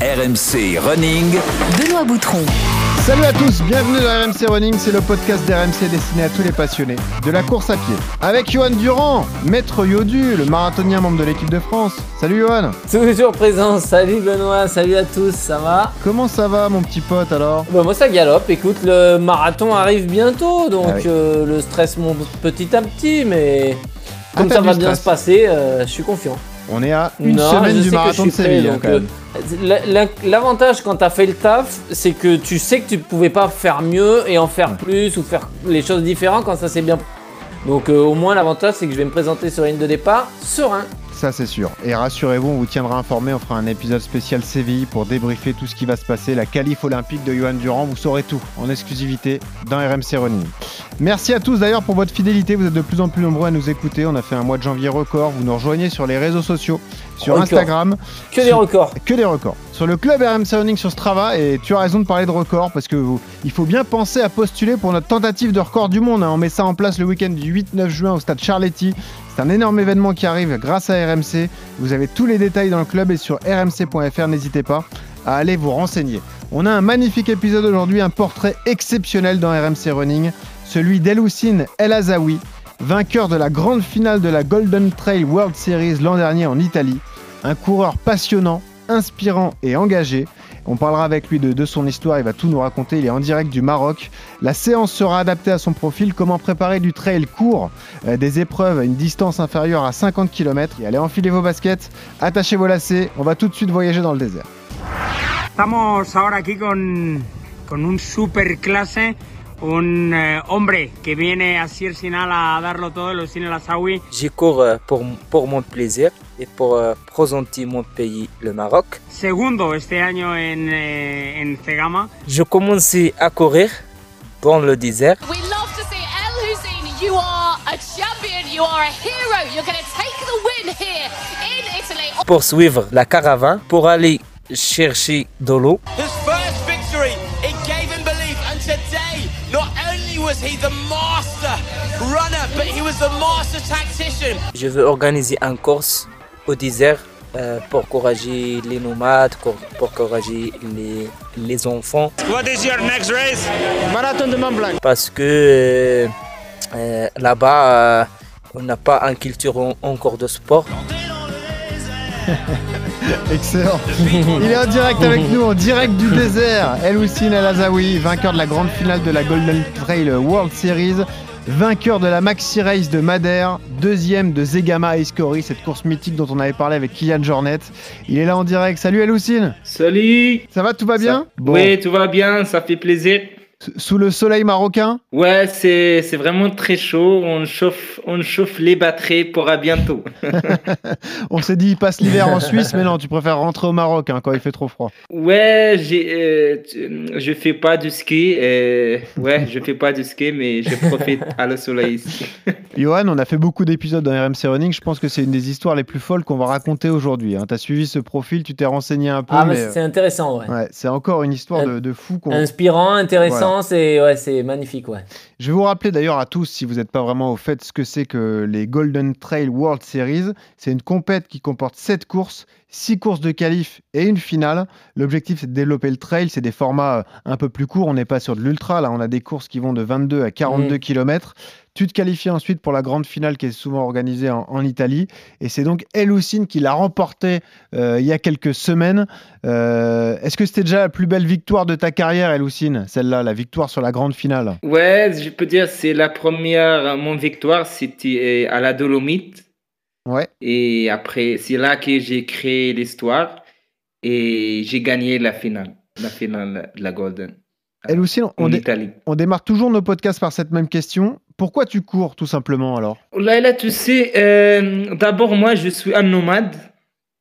RMC Running. Benoît Boutron. Salut à tous, bienvenue dans RMC Running, c'est le podcast d'RMC destiné à tous les passionnés de la course à pied. Avec Johan Durand, maître Yodu, le marathonien membre de l'équipe de France. Salut Johan Toujours présent, salut Benoît, salut à tous, ça va? Comment ça va mon petit pote alors? Bah, Moi ça galope, écoute, le marathon arrive bientôt, donc Ah oui. euh, le stress monte petit à petit, mais Ah, comme ça va bien se passer, euh, je suis confiant. On est à une Non, semaine du marathon de Séville hein, euh, la- la- L'avantage quand t'as fait le taf, c'est que tu sais que tu pouvais pas faire mieux et en faire plus ou faire les choses différentes quand ça s'est bien. Donc euh, au moins l'avantage c'est que je vais me présenter sur ligne de départ serein. Ça c'est sûr. Et rassurez-vous, on vous tiendra informé, on fera un épisode spécial Séville pour débriefer tout ce qui va se passer, la qualif olympique de Johan Durand, vous saurez tout en exclusivité dans RMC Running. Merci à tous d'ailleurs pour votre fidélité, vous êtes de plus en plus nombreux à nous écouter, on a fait un mois de janvier record, vous nous rejoignez sur les réseaux sociaux, sur Record. Instagram, Que des records. que des records. Sur le club RMC Running sur Strava, et tu as raison de parler de records parce que vous- il faut bien penser à postuler pour notre tentative de record du monde. hein. On met ça en place le week-end du 8-9 juin au stade Charletti. C'est un énorme événement qui arrive grâce à RMC. Vous avez tous les détails dans le club et sur rmc.fr, n'hésitez pas à aller vous renseigner. On a un magnifique épisode aujourd'hui, un portrait exceptionnel dans RMC Running, celui d'Eloussine El Azaoui, vainqueur de la grande finale de la Golden Trail World Series l'an dernier en Italie. Un coureur passionnant, inspirant et engagé. On parlera avec lui de, son histoire, il va tout nous raconter, il est en direct du Maroc. La séance sera adaptée à son profil, comment préparer du trail court, euh, des épreuves à une distance inférieure à 50 km. Et allez, enfilez vos baskets, attachez vos lacets, on va tout de suite voyager dans le désert. Estamos ahora aquí con, con un super clase, un eh, hombre que viene a Siersinal a darlo todo, Lucine Lassaoui. Je cours euh, pour, pour mon plaisir et pour présenter mon pays, le Maroc. Segundo este año en, eh, en Cegama. Je commençais à courir dans le désert. We love to see El Hussein. You are a champion. You are a hero. You're going to take the win here in Italy. pour suivre la caravane pour aller chercher de l'eau. Was he the master runner, but he was the master tactician. Je veux organiser une course au désert euh, pour encourager les nomades, pour, pour encourager les, les enfants. What is your next race? Marathon de Mont Blanc. Parce que euh, euh, là-bas, euh, on n'a pas une culture en- encore de sport. Excellent. Il est en direct avec nous, en direct du désert. El Houssine El Azaoui, vainqueur de la grande finale de la Golden Trail World Series, vainqueur de la Maxi Race de Madère, deuxième de Zegama Escori, cette course mythique dont on avait parlé avec Kylian Jornet. Il est là en direct. Salut El Houssine. Salut Ça va, tout va bien? Bon. Oui, tout va bien, ça fait plaisir. Sous le soleil marocain? Ouais, c'est c'est vraiment très chaud, on chauffe, on chauffe les batteries pour à bientôt. On s'est dit, il passe l'hiver en Suisse, mais non, tu préfères rentrer au Maroc hein, quand il fait trop froid. Ouais, j'ai, euh, je fais pas du ski, euh, ouais, je fais pas du ski, mais je profite à le soleil ici. Johan, on a fait beaucoup d'épisodes dans RMC Running. Je pense que c'est une des histoires les plus folles qu'on va raconter aujourd'hui. Tu as suivi ce profil, tu t'es renseigné un peu. Ah mais mais, c'est intéressant ouais. ouais, c'est encore une histoire de, de fou. qu'on- Inspirant, intéressant, c'est ouais, c'est magnifique ouais. Je vais vous rappeler d'ailleurs à tous, si vous n'êtes pas vraiment au fait, ce que c'est que les Golden Trail World Series. C'est une compète qui comporte 7 courses, 6 courses de qualif et une finale. L'objectif, c'est de développer le trail. C'est des formats euh, un peu plus courts. On n'est pas sur de l'ultra. Là, on a des courses qui vont de 22 à 42 Mm. km. Tu te qualifies ensuite pour la grande finale qui est souvent organisée en, en Italie. Et c'est donc El Houssine qui l'a remporté euh, il y a quelques semaines. Euh, Est-ce que c'était déjà la plus belle victoire de ta carrière, El Houssine Celle-là, la victoire sur la grande finale? Ouais, je peux dire, c'est la première, mon victoire, c'était euh, à la Dolomite. Ouais. Et après, c'est là que j'ai créé l'histoire et j'ai gagné la finale, la finale de la Golden. El Houssine, on, en dé- Italie. on démarre toujours nos podcasts par cette même question. Pourquoi tu cours, tout simplement, alors? Là, là, tu sais, euh, d'abord, moi, je suis un nomade.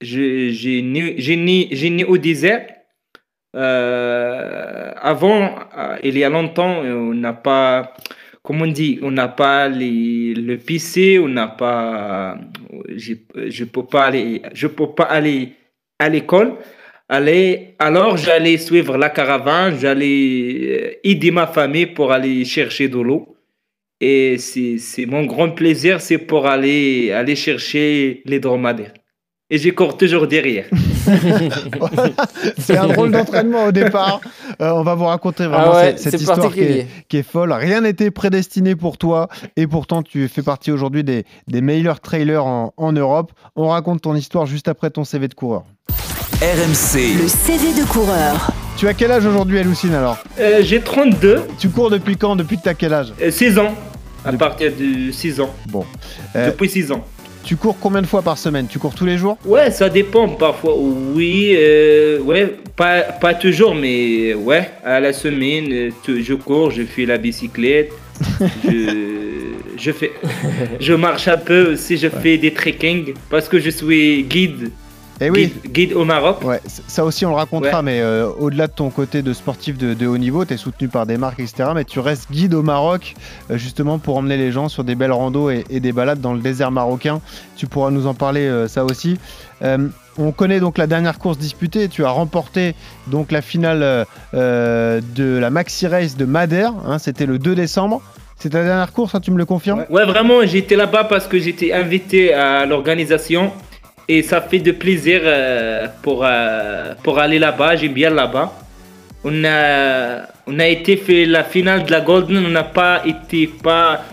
J'ai né, j'ai né, j'ai né au désert. Euh, avant, euh, il y a longtemps, euh, on n'a pas, comme on dit, on n'a pas les, le PC, on n'a pas, je, je peux pas aller, je peux pas aller à l'école. Aller, alors j'allais suivre la caravane, j'allais euh, aider ma famille pour aller chercher de l'eau. Et c'est mon grand plaisir, c'est pour aller, aller chercher les dromadaires. Et je cours toujours derrière. C'est un drôle d'entraînement au départ. Euh, on va vous raconter vraiment Ah ouais, cette, histoire qui est, qui est folle. Rien n'était prédestiné pour toi et pourtant tu fais partie aujourd'hui des, des meilleurs trailers en, en Europe. On raconte ton histoire juste après ton CV de coureur. RMC, Le CV de coureur. Tu as quel âge aujourd'hui, Aloucine alors Euh, J'ai 32, Tu cours depuis quand Depuis que tu as quel âge euh, 6 ans. À Depuis- partir de 6 ans. Bon. Euh, Depuis 6 ans. Tu cours combien de fois par semaine? Tu cours tous les jours? Ouais, ça dépend parfois. Oui, euh, ouais, pas, pas toujours, mais ouais, à la semaine, euh, je cours, je fais la bicyclette, je, je fais, je marche un peu aussi, je fais des trekking parce que je suis guide, Eh oui. guide, guide au Maroc. Ouais, ça aussi on le racontera, Ouais. mais euh, au-delà de ton côté de sportif de, de haut niveau, tu es soutenu par des marques, etc. Mais tu restes guide au Maroc, euh, justement pour emmener les gens sur des belles randos et, et des balades dans le désert marocain. Tu pourras nous en parler, euh, ça aussi. On connaît donc la dernière course disputée. Tu as remporté donc la finale de la Maxi Race de Madère. hein, C'était le 2 décembre. C'est ta dernière course, hein, tu me le confirmes? Ouais, vraiment, j'étais là-bas parce que j'étais invité à l'organisation et ça fait de plaisir euh, pour, euh, pour aller là-bas. J'aime bien là-bas. On a, on a été fait la finale de la Golden, on n'a pas été pas.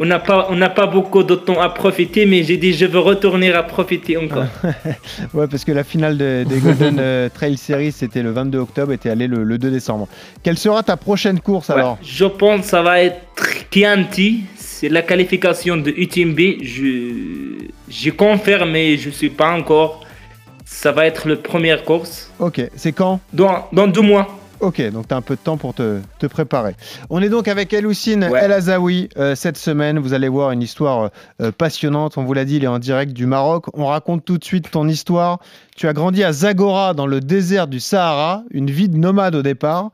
On n'a pas, on n'a pas beaucoup de temps à profiter, mais j'ai dit je veux retourner à profiter encore. Ouais, parce que la finale de- des Golden euh, Trail Series, c'était le 22 octobre et tu es allé le, le 2 décembre. Quelle sera ta prochaine course Ouais. alors? Je pense que ça va être Chianti. C'est la qualification de UTMB. Je, je confirme, mais je suis pas encore. Ça va être la première course Ok, c'est quand? Dans, dans deux mois. Ok, donc tu as un peu de temps pour te, te préparer. On est donc avec Eloucine Ouais. El Azaoui euh, cette semaine. Vous allez voir une histoire euh, passionnante. On vous l'a dit, il est en direct du Maroc. On raconte tout de suite ton histoire. Tu as grandi à Zagora, dans le désert du Sahara, une vie de nomade au départ.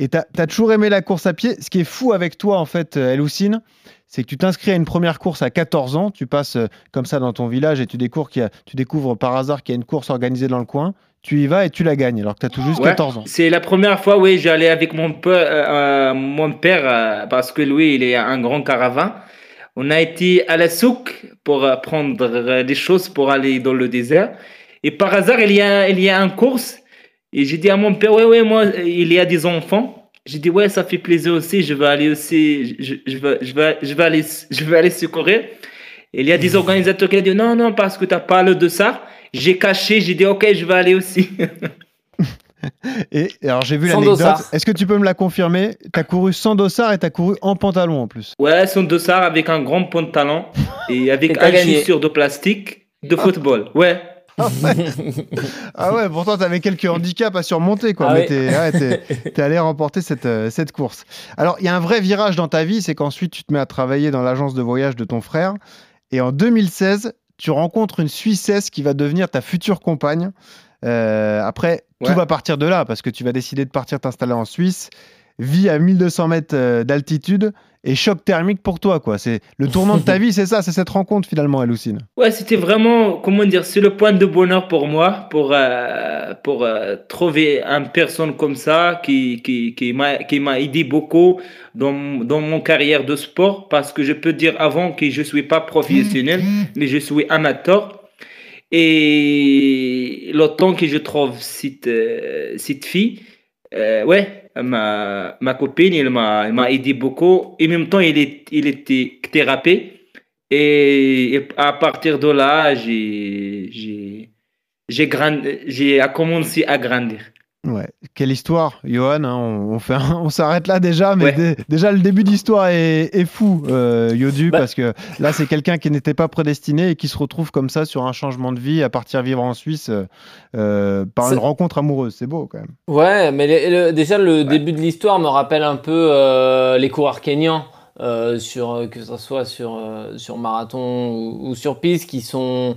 Et tu as, toujours aimé la course à pied. Ce qui est fou avec toi, en fait, euh, Eloucine, c'est que tu t'inscris à une première course à 14 ans. Tu passes euh, comme ça dans ton village et tu découvres, qu'il y a- tu découvres par hasard qu'il y a une course organisée dans le coin. Tu y vas et tu la gagnes, alors que tu as tout juste Ouais. 14 ans. C'est la première fois, oui, j'allais avec mon père, euh, euh, mon père euh, parce que lui, il est un grand caravane. On a été à la souk pour prendre des choses pour aller dans le désert. Et par hasard, il y a, il y a une course. Et j'ai dit à mon père, ouais, ouais, moi, il y a des enfants. J'ai dit, ouais, ça fait plaisir aussi, je vais aller aussi, je, je, vais, je, vais, je, vais aller, je vais aller secourir. Et il y a des organisateurs qui ont dit, non, non, parce que tu as parlé de ça. J'ai caché, j'ai dit, ok, je vais aller aussi. Et et alors j'ai vu Sans l'anecdote. dossard. Est-ce que tu peux me la confirmer? Tu as couru sans dossard et tu as couru en pantalon en plus. Ouais, son dossard avec un grand pantalon et Et avec t'as un chaussure de plastique de football. Ouais. Ah ouais, pourtant tu avais quelques handicaps à surmonter quoi. Ah mais oui. t'es ouais, allé remporter cette, euh, cette course. Alors il y a un vrai virage dans ta vie, c'est qu'ensuite tu te mets à travailler dans l'agence de voyage de ton frère. Et en 2016, tu rencontres une Suissesse qui va devenir ta future compagne. Euh, après, tout Ouais. va partir de là parce que tu vas décider de partir t'installer en Suisse. Vie à 1200 mètres euh, d'altitude et choc thermique pour toi. quoi. C'est Le tournant de ta vie, c'est ça, c'est cette rencontre finalement, Aloucine. Ouais, c'était vraiment, comment dire, c'est le point de bonheur pour moi, pour, euh, pour euh, trouver une personne comme ça qui, qui, qui m'a qui m'a aidé beaucoup dans, dans mon carrière de sport, parce que je peux dire avant que je suis pas professionnel, mais je suis amateur. Et le temps que je trouve cette, euh, cette fille, euh, ouais, ma, ma copine, elle m'a aidé beaucoup. Et en même temps, il, est, il était thérapeute. Et, à partir de là, j'ai j'ai commencé à grandir. Ouais, quelle histoire, Johan. hein, on, on fait un- on s'arrête là déjà, mais Ouais. déjà le début d'histoire est, est fou, euh, Yodu, Bah. parce que là c'est quelqu'un qui n'était pas prédestiné et qui se retrouve comme ça sur un changement de vie à partir vivre en Suisse euh, euh, par une rencontre amoureuse. C'est beau quand même. Ouais, mais le- le- déjà le début de l'histoire me rappelle un peu euh, les coureurs kenyans, sur, que ce soit sur, sur marathon ou, ou sur piste, qui sont...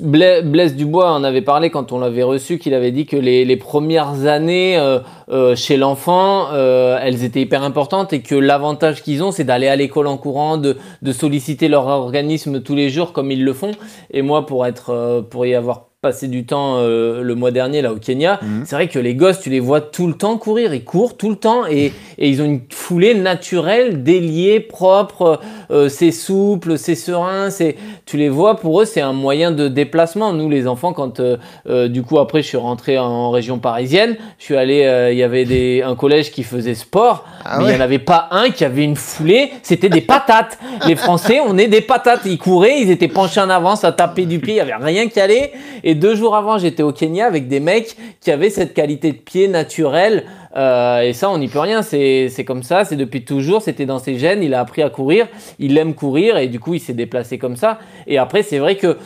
Bla- Blaise Dubois en avait parlé quand on l'avait reçu, qu'il avait dit que les, premières années euh, euh, chez l'enfant, euh, elles étaient hyper importantes et que l'avantage qu'ils ont, c'est d'aller à l'école en courant, de, de solliciter leur organisme tous les jours comme ils le font. Et moi, pour être, pour y avoir passé du temps euh, le mois dernier là au Kenya, Mhm. c'est vrai que les gosses, tu les vois tout le temps courir, ils courent tout le temps et, et ils ont une foulée naturelle, déliée, propre, euh, c'est souple, c'est serein, c'est tu les vois pour eux c'est un moyen de déplacement. Nous les enfants quand euh, du coup après je suis rentré en région parisienne, je suis allé, il y avait des, un collège qui faisait sport, Ah mais il ouais. n'y en avait pas un qui avait une foulée, c'était des patates. Les Français, on est des patates. Ils couraient, ils étaient penchés en avant, ça tapait du pied, il n'y avait rien qui allait. Et deux jours avant, j'étais au Kenya avec des mecs qui avaient cette qualité de pied naturelle. Euh, et ça, on n'y peut rien. C'est comme ça, c'est depuis toujours. C'était dans ses gènes. Il a appris à courir. Il aime courir et du coup, il s'est déplacé comme ça. Et après, c'est vrai que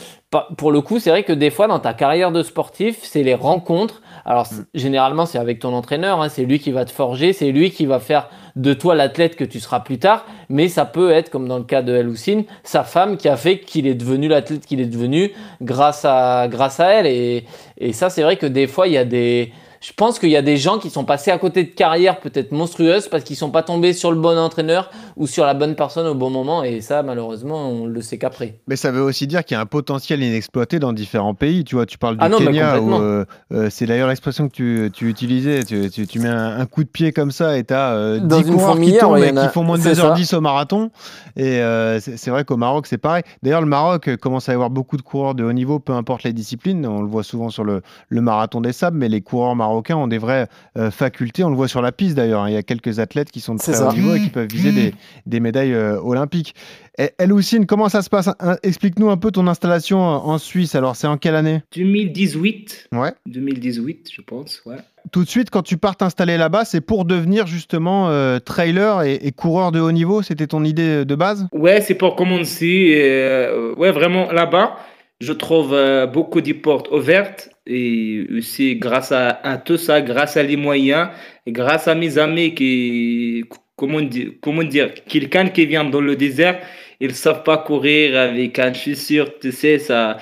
pour le coup, c'est vrai que des fois, dans ta carrière de sportif, c'est les rencontres. Alors, c'est- généralement, c'est avec ton entraîneur. hein. c'est lui qui va te forger. C'est lui qui va faire de toi l'athlète que tu seras plus tard. Mais ça peut être, comme dans le cas de El Houssine, sa femme qui a fait qu'il est devenu l'athlète qu'il est devenu grâce à, grâce à elle. Et, et ça, c'est vrai que des fois, il y a des. Je pense qu'il y a des gens qui sont passés à côté de carrières peut-être monstrueuses parce qu'ils sont pas tombés sur le bon entraîneur ou sur la bonne personne au bon moment. Et ça, malheureusement, on le sait qu'après. Mais ça veut aussi dire qu'il y a un potentiel inexploité dans différents pays. Tu vois, tu parles du Ah non, Kenya, où, euh, euh, c'est d'ailleurs l'expression que tu, tu utilisais. Tu, tu- tu mets un, un coup de pied comme ça et tu as Dans 10 une coureurs qui tombent et qui font moins de c'est ça. 2h10 au marathon. Et euh, c'est vrai qu'au Maroc, c'est pareil. D'ailleurs, le Maroc euh, commence à y avoir beaucoup de coureurs de haut niveau, peu importe les disciplines. On le voit souvent sur le, le marathon des sables, mais les coureurs marocains ont des vraies euh, facultés. On le voit sur la piste d'ailleurs. hein. Il y a quelques athlètes qui sont de très haut niveau et qui peuvent viser des, des médailles euh, olympiques. Et El Houssine, comment ça se passe? Explique-nous un peu ton installation en en Suisse. Alors, c'est en quelle année? 2018. Ouais. 2018, je pense, ouais. Tout de suite, quand tu pars t'installer là-bas, c'est pour devenir justement euh, trailer et, et coureur de haut niveau? C'était ton idée de base? Ouais, c'est pour commencer. euh, ouais, vraiment, là-bas, je trouve euh, beaucoup de portes ouvertes. Et aussi, grâce à, à tout ça, grâce à les moyens, et grâce à mes amis qui, comment dire, comment dire, quelqu'un qui vient dans le désert, ils savent pas courir avec un chaussure, tu sais, ça,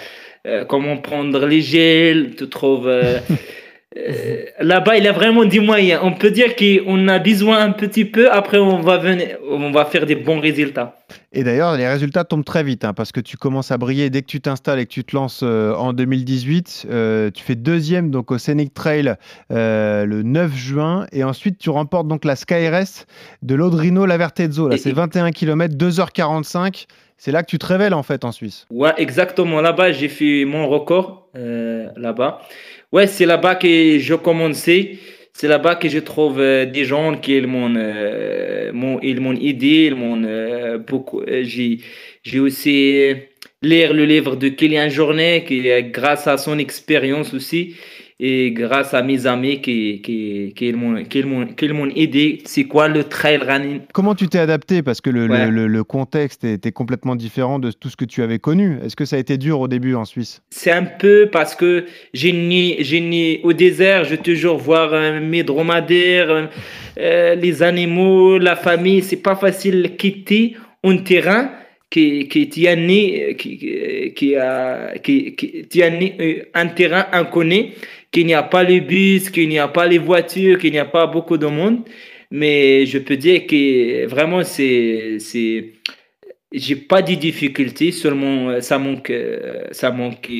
euh, comment prendre les gels, tu trouves. euh, euh, Là-bas, il y a vraiment des moyens. On peut dire qu'on a besoin un petit peu. Après, on va venir, on va faire des bons résultats. Et d'ailleurs, les résultats tombent très vite hein, parce que tu commences à briller dès que tu t'installes et que tu te lances euh, en 2018. Euh, tu fais deuxième donc au Scenic Trail le 9 juin et ensuite tu remportes donc la SkyRS de l'Odrino Lavertezzo. Là, c'est 21 km, 2h45. C'est là que tu te révèles en fait en Suisse. Ouais, exactement. Là-bas, j'ai fait mon record. là-bas. Ouais, c'est là-bas que je commençais. C'est là-bas que je trouve euh, des gens qui m'ont, euh, ils aidé. Ils m'ont euh, euh, j'ai, j'ai aussi lire le livre de Kylian Jornet, qui grâce à son expérience aussi et grâce à mes amis qui, qui, qui, qui, m'ont, qui ils m'ont aidé. C'est quoi le trail running? Comment tu t'es adapté? Parce que le, le- Ouais. le- le contexte était complètement différent de tout ce que tu avais connu. Est-ce que ça a été dur au début en Suisse? C'est un peu parce que j'ai né au désert, je toujours voir euh, mes dromadaires, euh, les animaux, la famille. C'est pas facile de quitter un terrain qui, qui tient qui, qui qui, qui euh, un terrain inconnu, qu'il n'y a pas les bus, qu'il n'y a pas les voitures, qu'il n'y a pas beaucoup de monde. Mais je peux dire que vraiment c'est, c'est, j'ai pas de difficultés, seulement euh, ça manque, euh, ça manque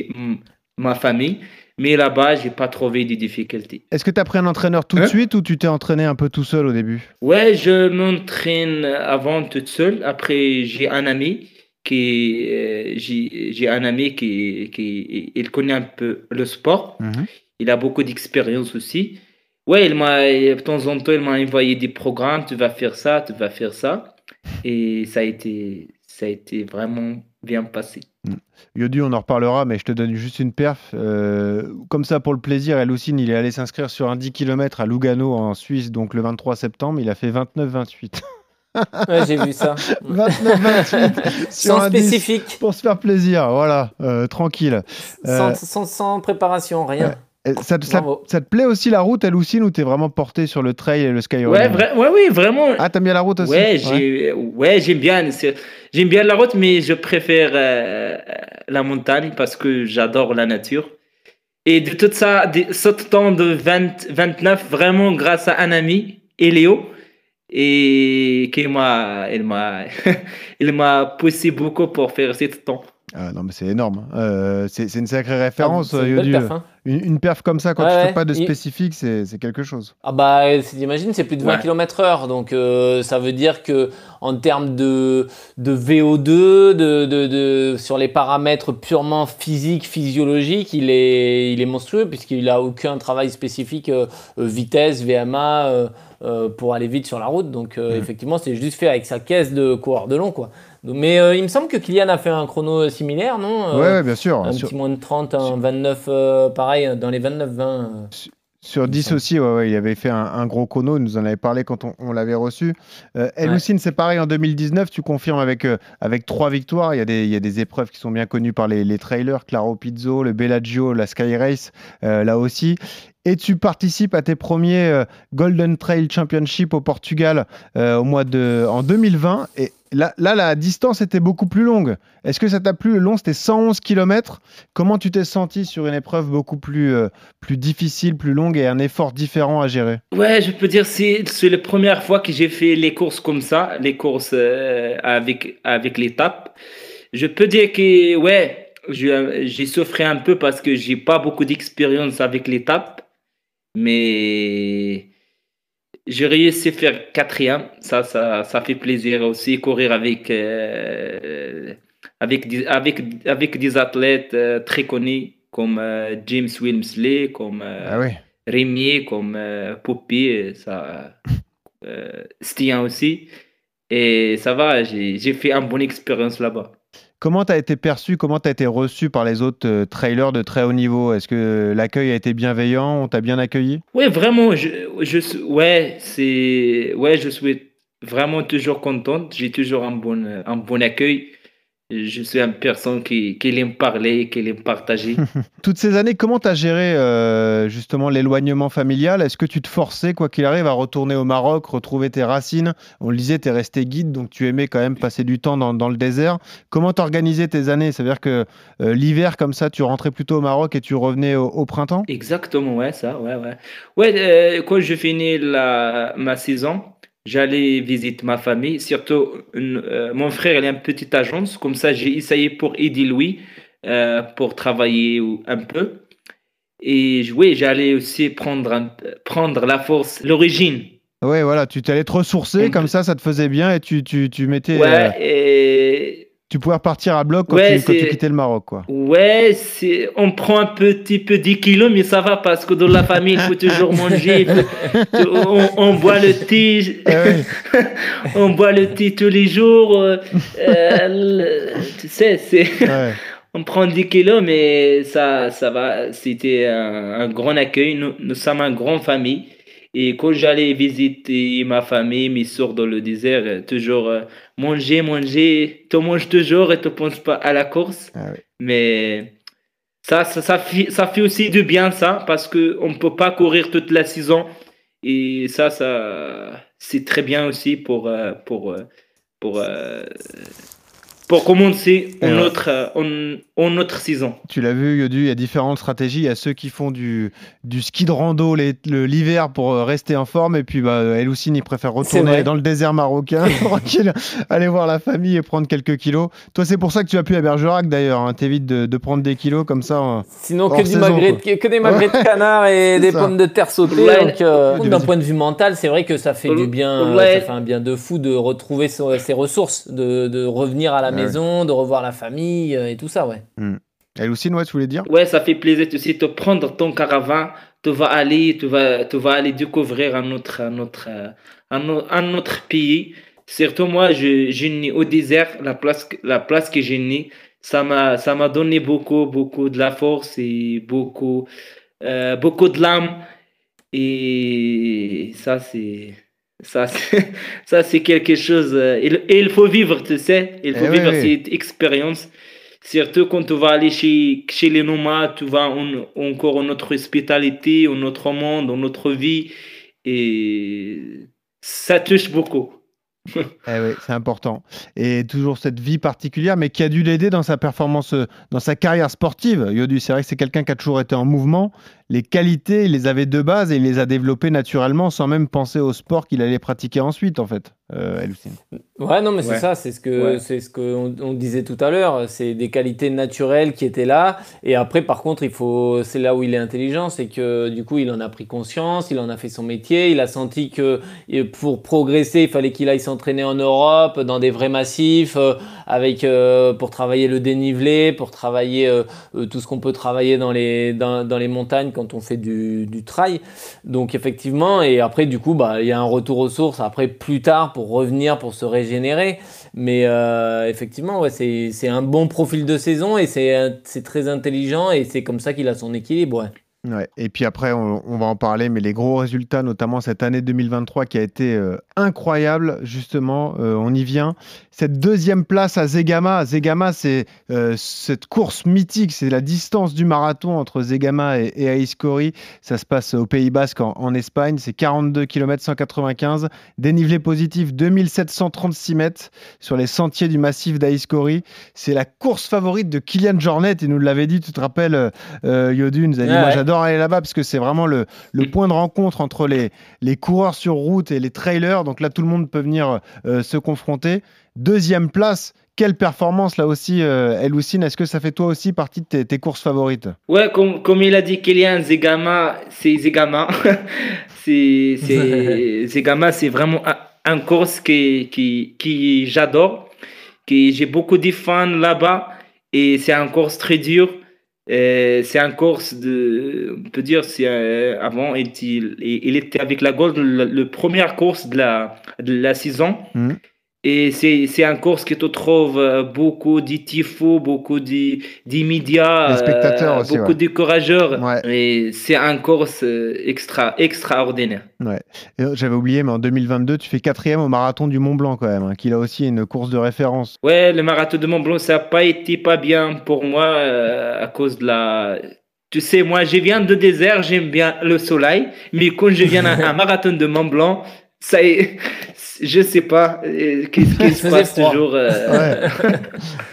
ma famille. Mais là-bas, j'ai pas trouvé de difficultés. Est-ce que tu as pris un entraîneur tout de Hein? suite ou tu t'es entraîné un peu tout seul au début? Ouais, je m'entraîne avant toute seule. Après, j'ai un ami qui, euh, j'ai, j'ai un ami qui, qui, il connaît un peu le sport. Il a beaucoup d'expérience aussi. Ouais, il m'a, de temps en temps, il m'a envoyé des programmes. Tu vas faire ça, tu vas faire ça. Et ça a été, ça a été vraiment bien passé. Yodu, on en reparlera, mais je te donne juste une perf. Euh, comme ça, pour le plaisir, Eloucine, il est allé s'inscrire sur un 10 km à Lugano en Suisse, donc le 23 septembre. Il a fait 29-28. Ouais, j'ai vu ça. 29-28 sur Sans un 10 spécifique, pour se faire plaisir, voilà, euh, tranquille. sans, Euh, sans, sans préparation, rien. Ça, te- ça- Bravo. ça te plaît aussi la route, Eloucine, ou t'es vraiment porté sur le trail et le skyrunning Ouais, oui, vraiment. Ah, t'aimes bien la route aussi Ouais, j'ai, ouais, j'aime bien. J'aime bien la route, mais je préfère euh, la montagne parce que j'adore la nature. Et de tout ça, de, ce temps de 20, 29, vraiment grâce à un ami, Elio, et qui m'a, il m'a, il m'a poussé beaucoup pour faire ce temps. Ah, non, mais c'est énorme. Euh, c'est une sacrée référence. Ah, une perf, hein. une, une perf comme ça, quand Ouais, tu fais ouais. pas de spécifique, c'est c'est quelque chose. Ah bah, t'imagines, c'est plus de 20 Ouais. km heure, donc euh, ça veut dire que en termes de, de VO2, de, de, de- sur les paramètres purement physiques, physiologiques, il est, il est monstrueux puisqu'il a aucun travail spécifique euh, vitesse, VMA pour aller vite sur la route. Donc Mm. effectivement, c'est juste fait avec sa caisse de coureur de long, quoi. Mais euh, il me semble que Kylian a fait un chrono similaire, non Euh, ouais, ouais, bien sûr. Un Sur, petit moins de 30, un 29, euh, pareil, dans les 29-20. euh. sur 10 aussi, ouais, ouais, il avait fait un, un gros chrono. Il nous en avait parlé quand on, on l'avait reçu. Euh, c'est pareil en 2019. Tu confirmes avec, euh, avec trois victoires. Il y, a des, il y a des épreuves qui sont bien connues par les, les trailers Claro Pizzo, le Bellagio, la Sky Race, euh, là aussi. Et tu participes à tes premiers euh, Golden Trail Championship au Portugal euh, au mois de, en 2020. Et là, là, la distance était beaucoup plus longue. Est-ce que ça t'a plu? Le long, c'était 111 km. Comment tu t'es senti sur une épreuve beaucoup plus, euh, plus difficile, plus longue et un effort différent à gérer? Ouais, je peux dire c'est c'est la première fois que j'ai fait les courses comme ça, les courses avec avec l'étape. Je peux dire que ouais, j'ai souffert un peu parce que j'ai pas beaucoup d'expérience avec l'étape, mais j'ai réussi à faire quatrième. Ça, ça, ça fait plaisir aussi courir avec euh, avec des, avec avec des athlètes euh, très connus comme euh, James Wilmsley, comme Ah oui. Rémier, comme Poppy, ça, Stian aussi. Et ça va, j'ai fait une bonne expérience là-bas. Comment tu as été perçu, comment tu as été reçu par les autres euh, trailers de très haut niveau? Est-ce que l'accueil a été bienveillant? On t'a bien accueilli? Ouais, vraiment, je, je, ouais, c'est, je suis vraiment toujours contente. J'ai toujours un bon, un bon accueil. Je suis une personne qui, qui aime parler, qui aime partager. Toutes ces années, comment tu as géré euh, justement l'éloignement familial? Est-ce que tu te forçais, quoi qu'il arrive, à retourner au Maroc, retrouver tes racines? On le disait, tu es resté guide, donc tu aimais quand même passer du temps dans, dans le désert. Comment t'organisais tes années? C'est-à-dire que euh, l'hiver, comme ça, tu rentrais plutôt au Maroc et tu revenais au, au printemps? Exactement, ouais, ça, ouais, ouais. Ouais, euh, quand je finis la, ma saison, j'allais visiter ma famille. Surtout, une- euh, mon frère, il a une petite agence. Comme ça, j'ai essayé pour aider lui, euh, pour travailler un peu. Et oui, j'allais aussi prendre, un- prendre la force, l'origine. Ouais, voilà, tu t'allais te ressourcer, comme ça, ça te faisait bien et tu, tu, tu mettais. euh, Ouais, et tu pouvais repartir à bloc quand, Ouais, tu, quand tu c'est- quittais le Maroc, quoi. Ouais, c'est, on prend un petit peu 10 kilos, mais ça va parce que dans la famille, il faut toujours manger. faut- on, on boit le thé, ouais. on boit le thé tous les jours. euh, euh, le- tu sais, c'est, Ouais. on prend 10 kilos, mais ça, ça va. C'était un, un grand accueil. Nous, nous sommes une grande famille. Et quand j'allais visiter ma famille, mes soeurs dans le désert, toujours euh, manger, manger. Tu manges toujours et tu penses pas à la course. Ah. Mais ça, ça, ça, fait, ça fait aussi du bien, ça, parce qu'on ne peut pas courir toute la saison. Et ça, ça c'est très bien aussi pour, euh, pour, euh, pour, pour commencer une ouais. autre, euh, une- une autre saison. Tu l'as vu, Yodu, il y a différentes stratégies. Il y a ceux qui font du, du ski de rando l'hiver pour euh, rester en forme. Et puis, bah, El Houssine, il préfère retourner dans le désert marocain, tranquille, aller voir la famille et prendre quelques kilos. Toi, c'est pour ça que tu as pu à Bergerac, d'ailleurs. hein. T'évites de, de prendre des kilos comme ça. hein. Sinon, que, du saison, magret, quoi. que, que des magrets de canard et des ça. pommes de terre sautées. Euh, d'un point de vue mental, c'est vrai que ça fait du bien, Ouais. ça fait un bien de fou de retrouver ses ressources, de, de revenir à la Ouais. Maison, de revoir la famille euh, et tout ça, ouais. El Houssine, ouais, tu voulais dire? Ouais, ça fait plaisir aussi de prendre ton caravane. Tu vas aller, tu vas, tu vas aller découvrir un autre, un autre, euh, un autre, un autre pays. Surtout moi, je, j'ai né au désert, la place, que- la place que j'ai né, ça m'a, ça m'a donné beaucoup, beaucoup de la force et beaucoup, euh, beaucoup de l'âme. Et ça, c'est, ça, c'est, ça, c'est quelque chose. euh, il, et il faut vivre, tu sais. Il faut Eh vivre oui. cette expérience. Surtout quand tu vas aller chez, chez les nomades, tu vas en- encore en notre hospitalité, en notre monde, en notre vie. Et ça touche beaucoup. Eh oui, c'est important. Et toujours cette vie particulière, mais qui a dû l'aider dans sa performance, euh, dans sa carrière sportive. Yodu, c'est vrai que c'est quelqu'un qui a toujours été en mouvement. Les qualités, il les avait de base et il les a développées naturellement sans même penser au sport qu'il allait pratiquer ensuite, en fait. Euh. Ouais, non, mais c'est Ouais. ça, c'est ce que Ouais. c'est ce on disait tout à l'heure. C'est des qualités naturelles qui étaient là. Et après, par contre, il faut, c'est là où il est intelligent, c'est que du coup, il en a pris conscience, il en a fait son métier, il a senti que pour progresser, il fallait qu'il aille s'entraîner en Europe, dans des vrais massifs, euh, avec euh, pour travailler le dénivelé, pour travailler euh, euh, tout ce qu'on peut travailler dans les dans, dans les montagnes quand on fait du, du trail. Donc effectivement, et après du coup, bah il y a un retour aux sources après plus tard pour revenir, pour se régénérer. Mais euh, effectivement, ouais, c'est un bon profil de saison et c'est un- c'est très intelligent et c'est comme ça qu'il a son équilibre. Ouais. Et puis après, on, on va en parler, mais les gros résultats, notamment cette année 2023 qui a été euh, incroyable, justement, euh, on y vient. Cette deuxième place à Zegama, Zegama, c'est euh, cette course mythique, c'est la distance du marathon entre Zegama et, et. Ça se passe au Pays Basque, en, en Espagne. C'est 42 km 195, dénivelé positif 2736 mètres sur les sentiers du massif d'Aïskori. C'est la course favorite de Kylian Jornet, il nous l'avait dit, tu te rappelles, dit, Ouais, moi ouais. J'adore aller là-bas parce que c'est vraiment le, le point de rencontre entre les, les coureurs sur route et les trailers. Donc là, tout le monde peut venir euh, se confronter. Deuxième place, quelle performance là aussi, euh, Est-ce que ça fait toi aussi partie de tes, tes courses favorites? Ouais, comme, comme il a dit Kylian, Zegama, c'est Zegama. c'est, Zegama, c'est vraiment un, un course qui, qui, qui j'adore, que j'ai beaucoup de fans là-bas, et c'est un course très dur. Euh, c'est un course de, on peut dire, c'est euh, avant, il, il, était avec la Gold, le, première course de la, de la saison. Mhm. Et c'est, un course que tu trouves euh, beaucoup de tifos, beaucoup de, médias, Des spectateurs euh, aussi, beaucoup ouais. de courageurs. Ouais. Et c'est un course euh, extra, extraordinaire. Et, euh, J'avais oublié, mais en 2022, tu fais quatrième au marathon du Mont Blanc quand même, hein, qui a aussi une course de référence. Ouais, le marathon de Mont Blanc, ça n'a pas été pas bien pour moi euh, à cause de la. Tu sais, moi, je viens de désert, j'aime bien le soleil, mais quand je viens à un marathon de Mont Blanc, ça est, je sais pas, euh, qu'est-ce qui se passe toujours. euh,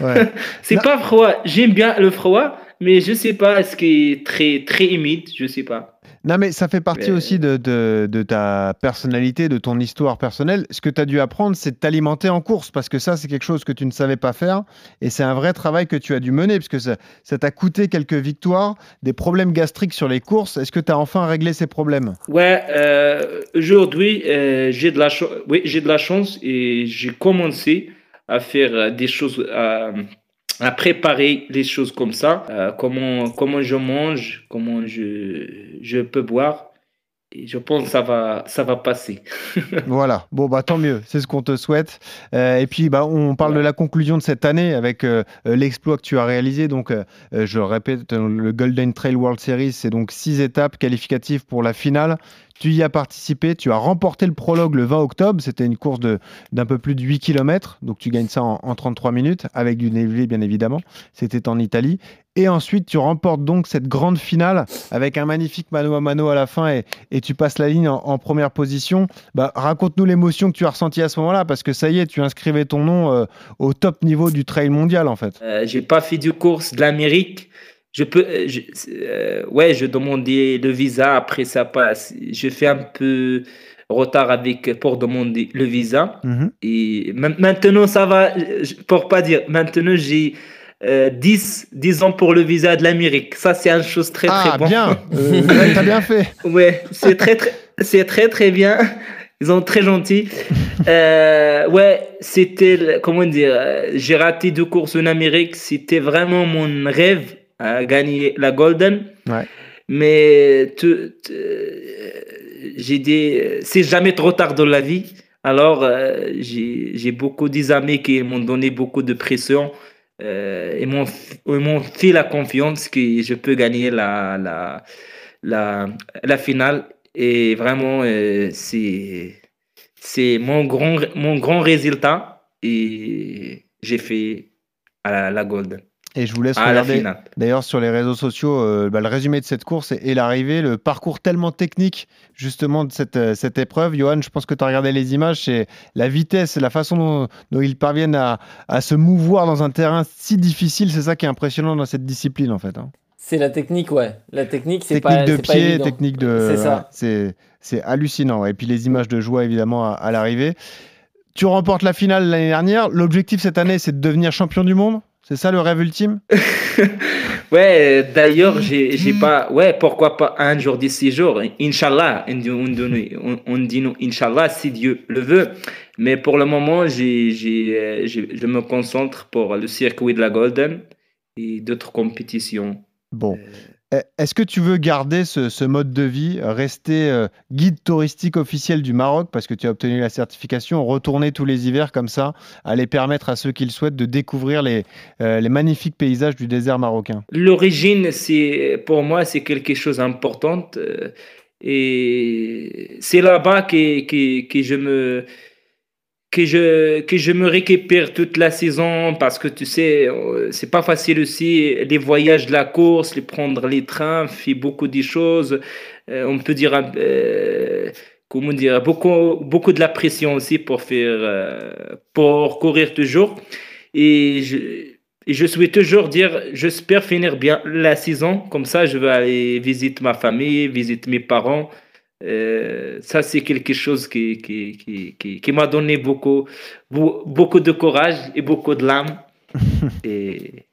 Ouais. ouais. C'est pas froid, j'aime bien le froid, mais je sais pas, est-ce qu'il est très, très humide, je sais pas. Non, mais ça fait partie Mais- aussi de, de- de ta personnalité, de ton histoire personnelle. Ce que tu as dû apprendre, c'est de t'alimenter en course, parce que ça, c'est quelque chose que tu ne savais pas faire. Et c'est un vrai travail que tu as dû mener, parce que ça t'a coûté quelques victoires, des problèmes gastriques sur les courses. Est-ce que tu as enfin réglé ces problèmes? Ouais, euh, aujourd'hui, euh, j'ai de la chance, oui, de la chance et j'ai commencé à faire des choses, à, à préparer les choses comme ça, euh, comment, comment je mange, comment je, je peux boire. Et je pense que ça va, ça va passer. Voilà, bon, bah tant mieux, c'est ce qu'on te souhaite. Euh, et puis, bah, on parle de la conclusion de cette année avec euh, l'exploit que tu as réalisé. Donc, je répète, le Golden Trail World Series, c'est donc six étapes qualificatives pour la finale. Tu y as participé, tu as remporté le prologue le 20 octobre. C'était une course d'un peu plus de 8 km. Donc, tu gagnes ça en, en 33 minutes avec du dénivelé, bien évidemment. C'était en Italie. Et ensuite, tu remportes donc cette grande finale avec un magnifique mano à mano à la fin et, tu passes la ligne en, en première position. Bah, raconte-nous l'émotion que tu as ressentie à ce moment-là parce que ça y est, tu inscrivais ton nom euh, au top niveau du trail mondial en fait. Euh, j'ai pas fait du course de l'Amérique. Je peux, euh, je- euh, ouais, je demandais le visa. Après ça passe. Je fais un peu retard avec pour demander le visa. Mhm. Et ma- maintenant ça va. Pour pas dire, maintenant j'ai euh, 10, 10 ans pour le visa de l'Amérique. Ça c'est une chose très ah, très bon. bien Euh, T'as bien fait Ouais, c'est très très, c'est très très bien. Ils sont très gentils. Euh, ouais, c'était, comment dire, j'ai raté deux courses en Amérique. C'était vraiment mon rêve à gagner la Golden. Ouais. Mais j'ai dit, c'est jamais trop tard dans la vie. Alors, euh, j'ai j'ai beaucoup d'amis qui m'ont donné beaucoup de pression. Euh, ils m'ont fait la confiance que je peux gagner la, la, la, la finale. Et vraiment, euh, c'est c'est mon grand, mon grand résultat. Et j'ai fait à la, la Golden. Et je vous laisse la regarder d'ailleurs sur les réseaux sociaux euh, bah, le résumé de cette course et, et l'arrivée, le parcours tellement technique justement de cette, euh, cette épreuve. Johan, je pense que tu as regardé les images, c'est la vitesse, la façon dont, dont ils parviennent à, à se mouvoir dans un terrain si difficile, c'est ça qui est impressionnant dans cette discipline en fait. hein. C'est la technique, ouais. La technique, c'est technique pas de c'est pas pied, technique de. C'est ça. voilà, C'est c'est hallucinant. ouais. Et puis les images de joie, évidemment, à, à l'arrivée. Tu remportes la finale l'année dernière. L'objectif cette année, c'est de devenir champion du monde? C'est ça le rêve ultime? Ouais, d'ailleurs, j'ai j'ai pas. Ouais, pourquoi pas un jour d'ici jours? Inch'Allah, on dit, on dit- on- on dit nous, Inch'Allah, si Dieu le veut. Mais pour le moment, j'ai, euh, j'ai- je me concentre pour le circuit de la Golden et d'autres compétitions. Bon. Eh, Est-ce que tu veux garder ce, mode de vie, rester euh, guide touristique officiel du Maroc parce que tu as obtenu la certification, retourner tous les hivers comme ça, aller permettre à ceux qui le souhaitent de découvrir les, euh, magnifiques paysages du désert marocain? L'origine, c'est pour moi, c'est quelque chose d'important. euh, Et c'est là-bas que je me que je que je me récupère toute la saison parce que tu sais euh, c'est pas facile aussi les voyages la course les prendre les trains fait beaucoup de choses Euh, on peut dire euh, comment dire beaucoup beaucoup de la pression aussi pour faire pour courir toujours et je et je souhaite toujours dire, j'espère finir bien la saison. Comme ça, je vais aller visiter ma famille, visiter mes parents. Euh, ça, c'est quelque chose qui, qui, qui, qui, qui m'a donné beaucoup, beau- beaucoup de courage et beaucoup de l'âme. et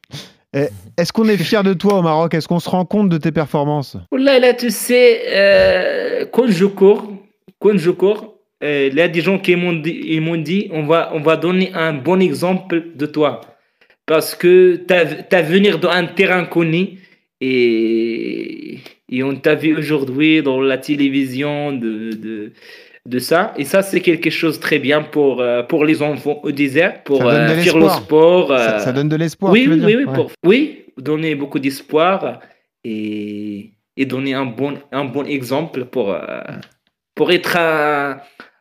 Eh, Est-ce qu'on est fier de toi au Maroc? Est-ce qu'on se rend compte de tes performances? Là, là, tu sais, euh, quand je cours, quand je cours, euh, il y a des gens qui m'ont dit, dit, on va, on va donner un bon exemple de toi. Parce que tu as venir d'un terrain connu et, et on t'a vu aujourd'hui dans la télévision de, de, de ça. Et ça, c'est quelque chose de très bien pour, euh, pour les enfants au désert, pour euh, faire le sport. ça, euh, ça donne de l'espoir. oui, oui, oui, oui, Ouais. pour- oui, donner beaucoup d'espoir et, et donner un bon, un bon exemple pour, pour être un,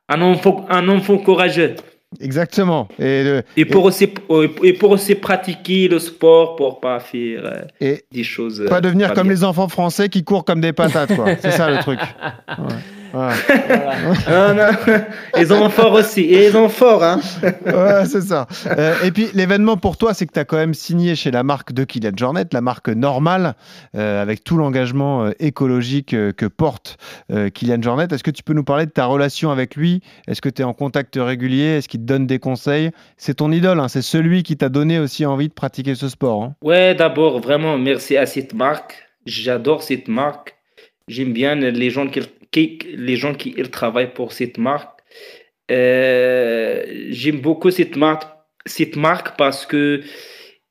un, enfant, un enfant courageux. Exactement. Et, le- Et pour, aussi, et pour aussi pratiquer le sport pour pas faire euh, et des choses. euh, pas devenir comme bien. les enfants français qui courent comme des patates, quoi. C'est ça le truc. Ouais. Ouais. Ah, non. Ils ont fort aussi. Et ils ont fort, hein. Ouais, c'est ça. Euh, et puis, l'événement pour toi, c'est que tu as quand même signé chez la marque de Kylian Jornet, la marque normale, euh, avec tout l'engagement euh, écologique euh, que porte euh, Kylian Jornet. Est-ce que tu peux nous parler de ta relation avec lui? Est-ce que tu es en contact régulier? Est-ce qu'il te donne des conseils? C'est ton idole, hein, c'est celui qui t'a donné aussi envie de pratiquer ce sport. hein. Ouais, d'abord, vraiment, merci à cette marque. J'adore cette marque. J'aime bien les gens qui- les gens qui ils travaillent pour cette marque. Euh, J'aime beaucoup cette marque, cette marque parce que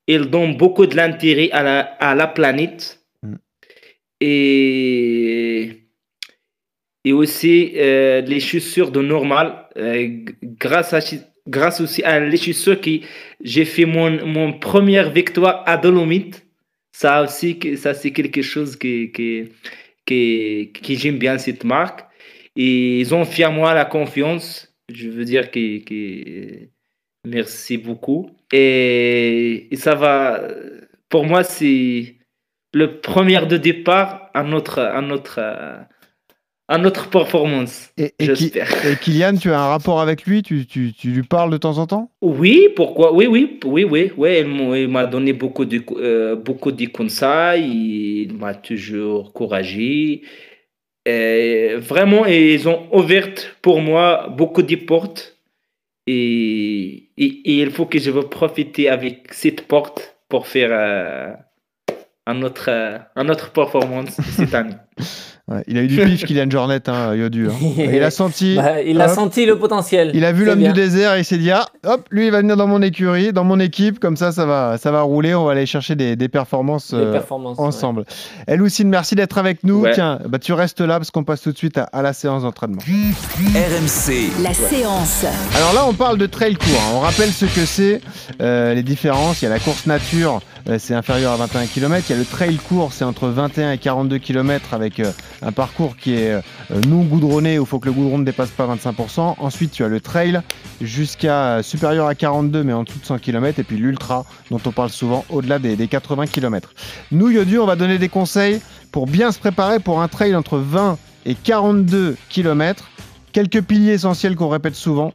elle donne beaucoup de l'intérêt à la, à la planète. Mm. Et, et aussi euh, les chaussures de normal, euh, grâce, à, grâce aussi à les chaussures qui j'ai fait mon, mon première victoire à Dolomite. Ça aussi, ça c'est quelque chose que, que, j'aime bien cette marque. Et ils ont fait à moi la confiance. Je veux dire que, que merci beaucoup. Et, et ça va, pour moi, c'est le premier de départ à notre, à notre, à notre performance. Et, Kylian, tu as un rapport avec lui? Tu, tu- tu lui parles de temps en temps? Oui, pourquoi? Oui, oui, oui, oui, oui. Il m'a- donné beaucoup de, euh, beaucoup de conseils. Il m'a toujours encouragé. Et vraiment, ils ont ouvert pour moi beaucoup de portes. Et, et, et il faut que je veux profiter avec cette porte pour faire euh, un, autre, euh, un autre performance cette année. Ouais, Il a eu du pif, Kylian Jornet, hein, Yodu. hein. Il a senti. Bah, il a hop, senti le potentiel. Il a vu l'homme du désert et il s'est dit ah hop lui il va venir dans mon écurie, dans mon équipe comme ça ça va ça va rouler, on va aller chercher des, des performances, euh, performances. ouais. ensemble. Eloucine, merci d'être avec nous. Ouais. Tiens, bah, tu restes là parce qu'on passe tout de suite à, à la séance d'entraînement. RMC, La séance. Alors là on parle de trail court. hein. On rappelle ce que c'est, euh, les différences. Il y a la course nature, euh, c'est inférieur à 21 km. Il y a le trail court, c'est entre 21 et 42 km avec euh, un parcours qui est euh, non goudronné où il faut que le goudron ne dépasse pas 25%. Ensuite, tu as le trail jusqu'à supérieur à 42 mais en dessous de 100 km. Et puis l'ultra dont on parle souvent au-delà des, des 80 km. Nous, Yodu, on va donner des conseils pour bien se préparer pour un trail entre 20 et 42 km. Quelques piliers essentiels qu'on répète souvent.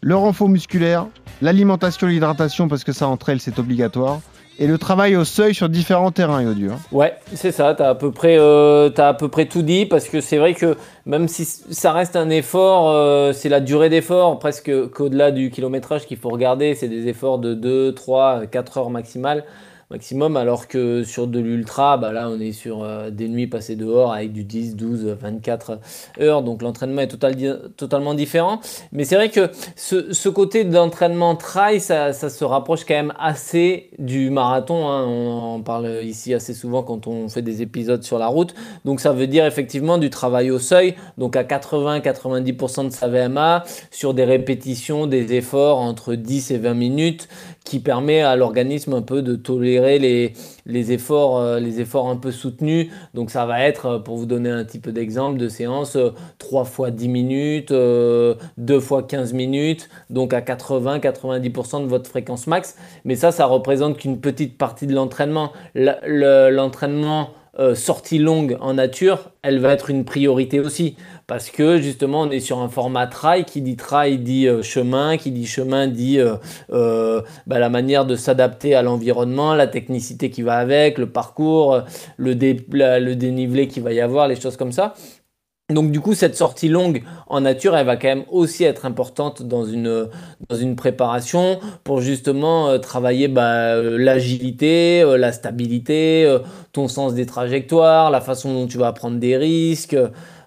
Le renfort musculaire, l'alimentation l'hydratation parce que ça en trail c'est obligatoire. Et le travail au seuil sur différents terrains, Yodu. hein. Ouais, c'est ça, tu as, à peu près, euh, t'as à peu près tout dit, parce que c'est vrai que même si ça reste un effort, euh, c'est la durée d'effort, presque qu'au-delà du kilométrage qu'il faut regarder, c'est des efforts de 2, 3, 4 heures maximales, maximum, alors que sur de l'ultra, bah là on est sur euh, des nuits passées dehors avec du 10, 12, 24 heures, donc l'entraînement est total- totalement différent. Mais c'est vrai que ce, ce côté d'entraînement trail, ça, ça se rapproche quand même assez du marathon. hein. On en parle ici assez souvent quand on fait des épisodes sur la route. Donc ça veut dire effectivement du travail au seuil, donc à 80-90% de sa VMA, sur des répétitions, des efforts entre 10 et 20 minutes, qui permet à l'organisme un peu de tolérer les, efforts, euh, les efforts un peu soutenus. Donc ça va être, euh, pour vous donner un petit peu d'exemple, de séances euh, 3 fois 10 minutes, euh, 2 fois 15 minutes, donc à 80-90% de votre fréquence max. Mais ça, ça représente qu'une petite partie de l'entraînement. Le- le- L'entraînement euh, sortie longue en nature, elle va être une priorité aussi. Parce que justement, on est sur un format trail. Qui dit trail dit euh, chemin. Qui dit chemin dit euh, bah, la manière de s'adapter à l'environnement, la technicité qui va avec, le parcours, le, le dénivelé qu'il va y avoir, les choses comme ça. Donc du coup, cette sortie longue en nature, elle va quand même aussi être importante dans une, dans une préparation pour justement euh, travailler bah, euh, l'agilité, euh, la stabilité, ton sens des trajectoires, la façon dont tu vas prendre des risques.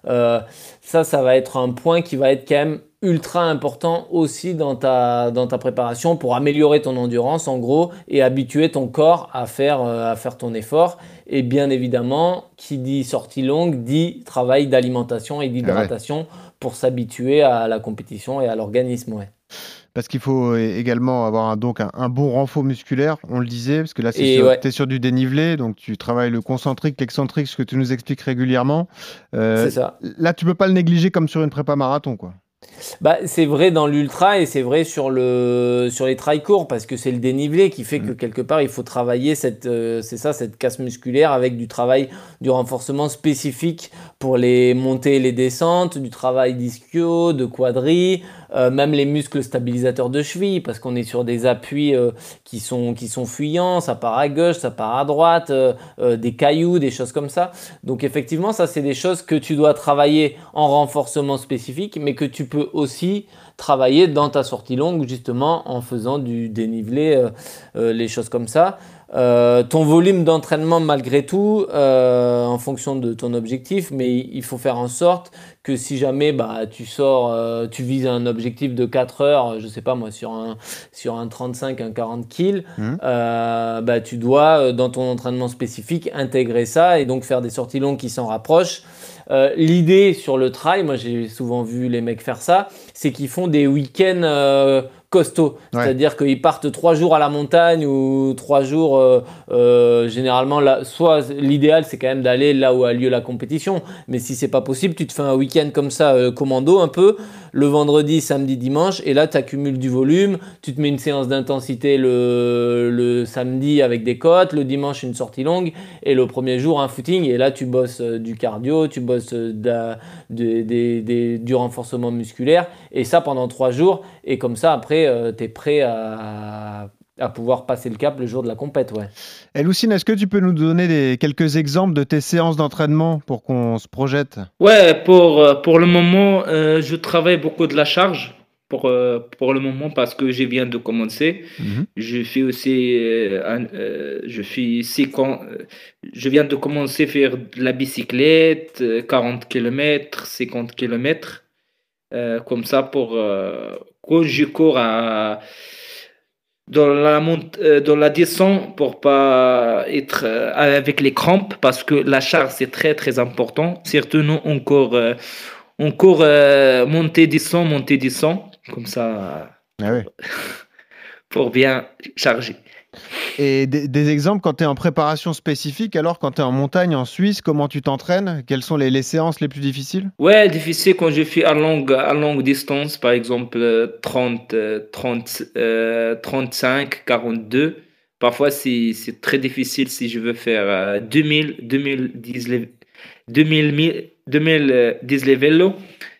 Ça, ça va être un point qui va être quand même ultra important aussi dans ta, dans ta préparation pour améliorer ton endurance en gros et habituer ton corps à faire, euh, à faire ton effort. Et bien évidemment, qui dit sortie longue dit travail d'alimentation et d'hydratation pour s'habituer à la compétition et à l'organisme. Ouais. Parce qu'il faut également avoir un, donc un, un bon renfort musculaire, on le disait, parce que là, c'est Et sur, ouais. t'es sur du dénivelé, donc tu travailles le concentrique, l'excentrique, ce que tu nous expliques régulièrement. Euh, C'est ça. Là, tu peux pas le négliger comme sur une prépa marathon, quoi. Bah, c'est vrai dans l'ultra et c'est vrai sur, le, sur les trails courts parce que c'est le dénivelé qui fait que quelque part il faut travailler cette, euh, c'est ça, cette casse musculaire avec du travail, du renforcement spécifique pour les montées et les descentes, du travail d'ischio, de quadri, euh, même les muscles stabilisateurs de cheville parce qu'on est sur des appuis euh, qui, sont, qui sont fuyants, ça part à gauche, ça part à droite, euh, des cailloux, des choses comme ça. Donc effectivement, ça c'est des choses que tu dois travailler en renforcement spécifique, mais que tu peux aussi travailler dans ta sortie longue, justement en faisant du dénivelé, les choses comme ça. Euh, ton volume d'entraînement malgré tout, euh, en fonction de ton objectif, mais il faut faire en sorte que si jamais bah, tu sors, euh, tu vises un objectif de 4 heures, je sais pas moi, sur un, sur un 35, un 40 kills, euh, bah, tu dois, dans ton entraînement spécifique, intégrer ça et donc faire des sorties longues qui s'en rapprochent. L'idée sur le trail, moi j'ai souvent vu les mecs faire ça, c'est qu'ils font des week-ends costauds. Ouais. C'est-à-dire qu'ils partent trois jours à la montagne ou trois jours, euh, euh, généralement, là, soit l'idéal c'est quand même d'aller là où a lieu la compétition, mais si c'est pas possible, tu te fais un week-end comme ça, euh, commando un peu, le vendredi, samedi, dimanche, et là tu accumules du volume, tu te mets une séance d'intensité le, le samedi avec des côtes, le dimanche une sortie longue, et le premier jour un footing, et là tu bosses du cardio, tu bosses de de- du renforcement musculaire, et ça pendant trois jours, et comme ça après tu es prêt à, à pouvoir passer le cap le jour de la compète. Ouais. Et Lucine, est-ce que tu peux nous donner des, quelques exemples de tes séances d'entraînement pour qu'on se projette? Ouais, pour, euh, pour le moment, euh, je travaille beaucoup de la charge. Pour, euh, pour le moment, parce que je viens de commencer. Mhm. Je fais aussi, euh, un- euh, je fais euh, je viens de commencer à faire de la bicyclette, euh, 40 km, 50 km, euh, comme ça pour quand je cours à dans la euh, dans la descente pour pas être euh, avec les crampes parce que la charge c'est très très important, surtout nous encore euh, encore euh, monter descend monter descend comme ça Ah pour bien charger. Et des, des exemples quand tu es en préparation spécifique, alors quand tu es en montagne en Suisse, comment tu t'entraînes? Quelles sont les, les séances les plus difficiles? Ouais, difficile quand je fais à longue, à longue distance, par exemple euh, 30, euh, 30, euh, 35, 42. Parfois, c'est très difficile si je veux faire euh, 2000, 2010 le- 2000, mi- 2010 les vélos.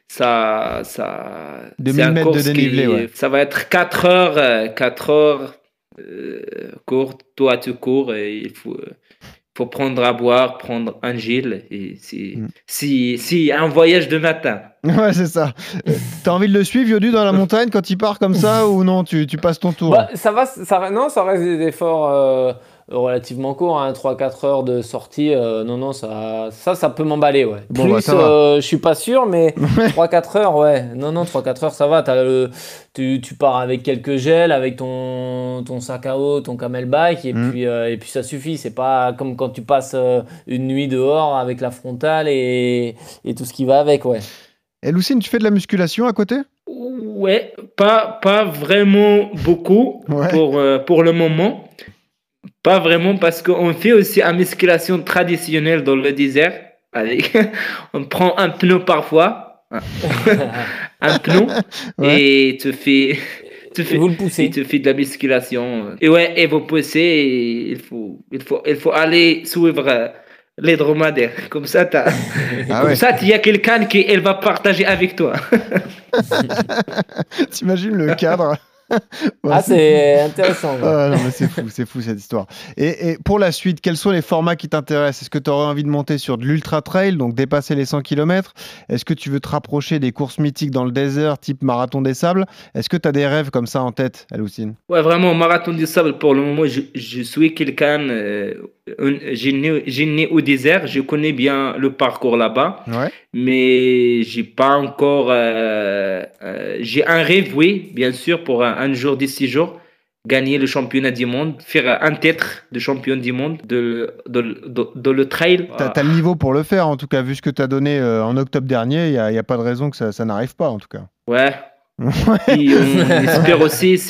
Ça, ça, 2000 c'est un mètres de dénivelé, ouais. Ça va être 4 heures, euh, 4 heures euh, court, toi tu cours et il faut, euh, faut prendre à boire, prendre un gel et c'est Mm. si, si un voyage de matin. Ouais, c'est ça. T'as envie de le suivre, Yodu, dans la montagne quand il part comme ça ou non tu, tu passes ton tour? Bah, ça va, ça, non, ça reste des efforts euh, relativement courts, hein, 3-4 heures de sortie. euh, non, non, ça, ça, ça peut m'emballer, ouais. Bon, Plus, bah, ça va. euh, je suis pas sûr, mais 3-4 heures, ouais. Non, non, 3-4 heures, ça va. T'as le- tu, tu pars avec quelques gels, avec ton, ton sac à eau, ton camelback, et, Mm. puis, euh, et puis ça suffit. C'est pas comme quand tu passes euh, une nuit dehors avec la frontale et, et tout ce qui va avec, ouais. Et Lucine, tu fais de la musculation à côté? Ouais, pas, pas vraiment beaucoup Ouais. pour, euh, pour le moment. Pas vraiment parce qu'on fait aussi une musculation traditionnelle dans le désert. Avec, on prend un pneu parfois, un pneu, Ouais. et tu fais, tu Et fais, vous le poussez. et tu fais de la musculation. Et ouais, et vous poussez, et il faut, il faut, il faut aller suivre euh, les dromadaires. Comme ça, Ah comme ouais. ça, il y a quelqu'un qui elle va partager avec toi. T'imagines le cadre Ah, c'est intéressant. Ah, non, mais c'est fou, c'est fou cette histoire. Et, et pour la suite, quels sont les formats qui t'intéressent? Est-ce que tu aurais envie de monter sur de l'ultra trail, donc dépasser les 100 km Est-ce que tu veux te rapprocher des courses mythiques dans le désert, type marathon des sables? Est-ce que tu as des rêves comme ça en tête, Aloucine Ouais, vraiment, marathon du sable, pour le moment, je, je suis quelqu'un. euh, j'ai né, au désert, je connais bien le parcours là-bas, Ouais. mais j'ai pas encore. euh, euh, j'ai un rêve, oui, bien sûr, pour un, un jour, d'ici jours, gagner le championnat du monde, faire un titre de champion du monde de, de, de, de le trail. T'as as le niveau pour le faire, en tout cas, vu ce que tu as donné euh, en octobre dernier, il n'y a, pas de raison que ça, ça n'arrive pas, en tout cas. Ouais. Et on espère aussi.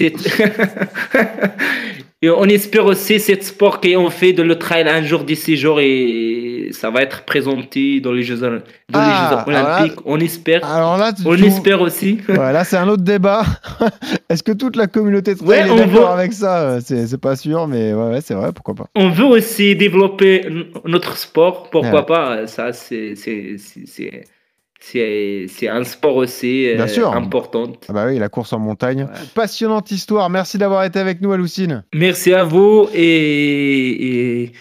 Et on espère aussi cette sport qu'on fait de le trail un jour d'ici jours et ça va être présenté dans les Jeux, dans les Ah, Jeux Olympiques. on espère. Alors là, on espère aussi. Ouais, là, c'est un autre débat. Est-ce que toute la communauté de trail on est d'accord veut- avec ça? C'est pas sûr, mais ouais, ouais, c'est vrai, pourquoi pas. On veut aussi développer notre sport. Pourquoi pas Ça, c'est c'est- un sport aussi euh, Bien sûr. important. Ah bah oui, la course en montagne. Passionnante histoire. Merci d'avoir été avec nous, Aloucine. Merci à vous et, et,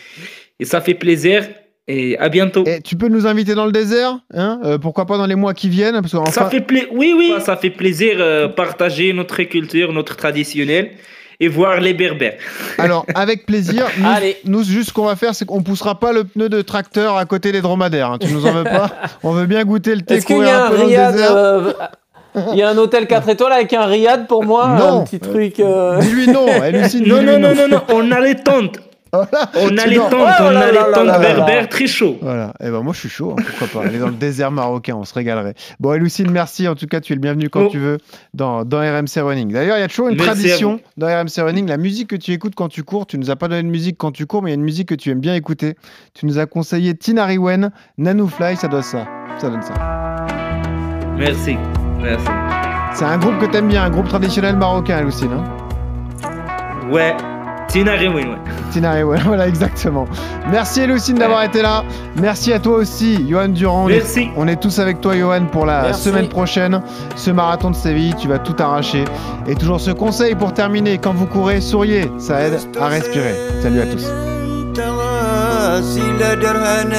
et ça fait plaisir. Et à bientôt. Et tu peux nous inviter dans le désert hein Euh, Pourquoi pas dans les mois qui viennent parce qu'enfin- Ça fait oui, oui, ça fait plaisir euh, partager notre culture, notre traditionnel et voir les berbères. Alors, avec plaisir. Nous, Allez. nous, juste ce qu'on va faire, c'est qu'on poussera pas le pneu de tracteur à côté des dromadaires. hein. Tu nous en veux pas On veut bien goûter le thé Est-ce qu'il y a un riad euh, Il y a un hôtel 4 étoiles avec un riad pour moi Non. Un petit truc. euh, Dis-lui non, Non, non, non, non, non, on a les tentes. Voilà. On a les tentes, Oh on a les tentes berbères très chauds. Voilà. Eh ben moi je suis chaud, hein, pourquoi pas. Aller dans le désert marocain, on se régalerait. Bon, et Lucine, merci. En tout cas, tu es le bienvenu quand Oh. tu veux dans, dans RMC Running. D'ailleurs, il y a toujours une Merci tradition dans RMC Running. La musique que tu écoutes quand tu cours, tu nous as pas donné de musique quand tu cours, mais il y a une musique que tu aimes bien écouter. Tu nous as conseillé Tina Riwen, Nanou Fly, ça doit ça. Ça donne ça. Merci, merci. C'est un groupe que t'aimes bien, un groupe traditionnel marocain, Lucine. hein Ouais, Tina Rewin, ouais. Tina Riwen, voilà, exactement. Merci, Lucine, d'avoir été là. Merci à toi aussi, Johan Durand. On est- Merci. On est tous avec toi, Johan, pour la Merci. semaine prochaine. Ce marathon de Séville, tu vas tout arracher. Et toujours ce conseil pour terminer quand vous courez, souriez, ça aide à respirer. Salut à tous. تغاسي لا درهن